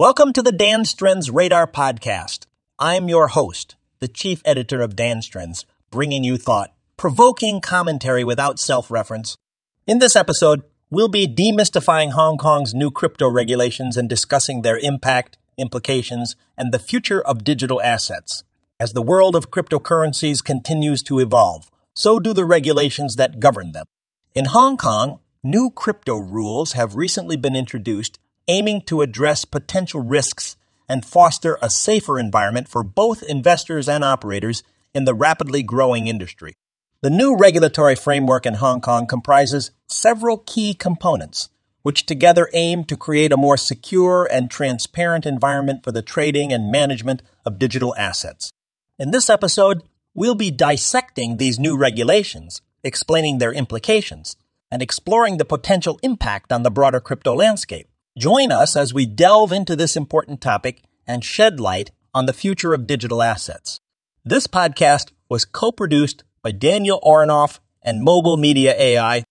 Welcome to the Dan Strenz Radar Podcast. I'm your host, the chief editor of Dan Strenz, bringing you thought, provoking commentary without self reference. In this episode, we'll be demystifying Hong Kong's new crypto regulations and discussing their impact, implications, and the future of digital assets. As the world of cryptocurrencies continues to evolve, so do the regulations that govern them. In Hong Kong, new crypto rules have recently been introduced aiming to address potential risks and foster a safer environment for both investors and operators in the rapidly growing industry. The new regulatory framework in Hong Kong comprises several key components, which together aim to create a more secure and transparent environment for the trading and management of digital assets. In this episode, we'll be dissecting these new regulations, explaining their implications, and exploring the potential impact on the broader crypto landscape. Join us as we delve into this important topic and shed light on the future of digital assets. This podcast was co produced by Daniel Aronoff and Mobile Media AI.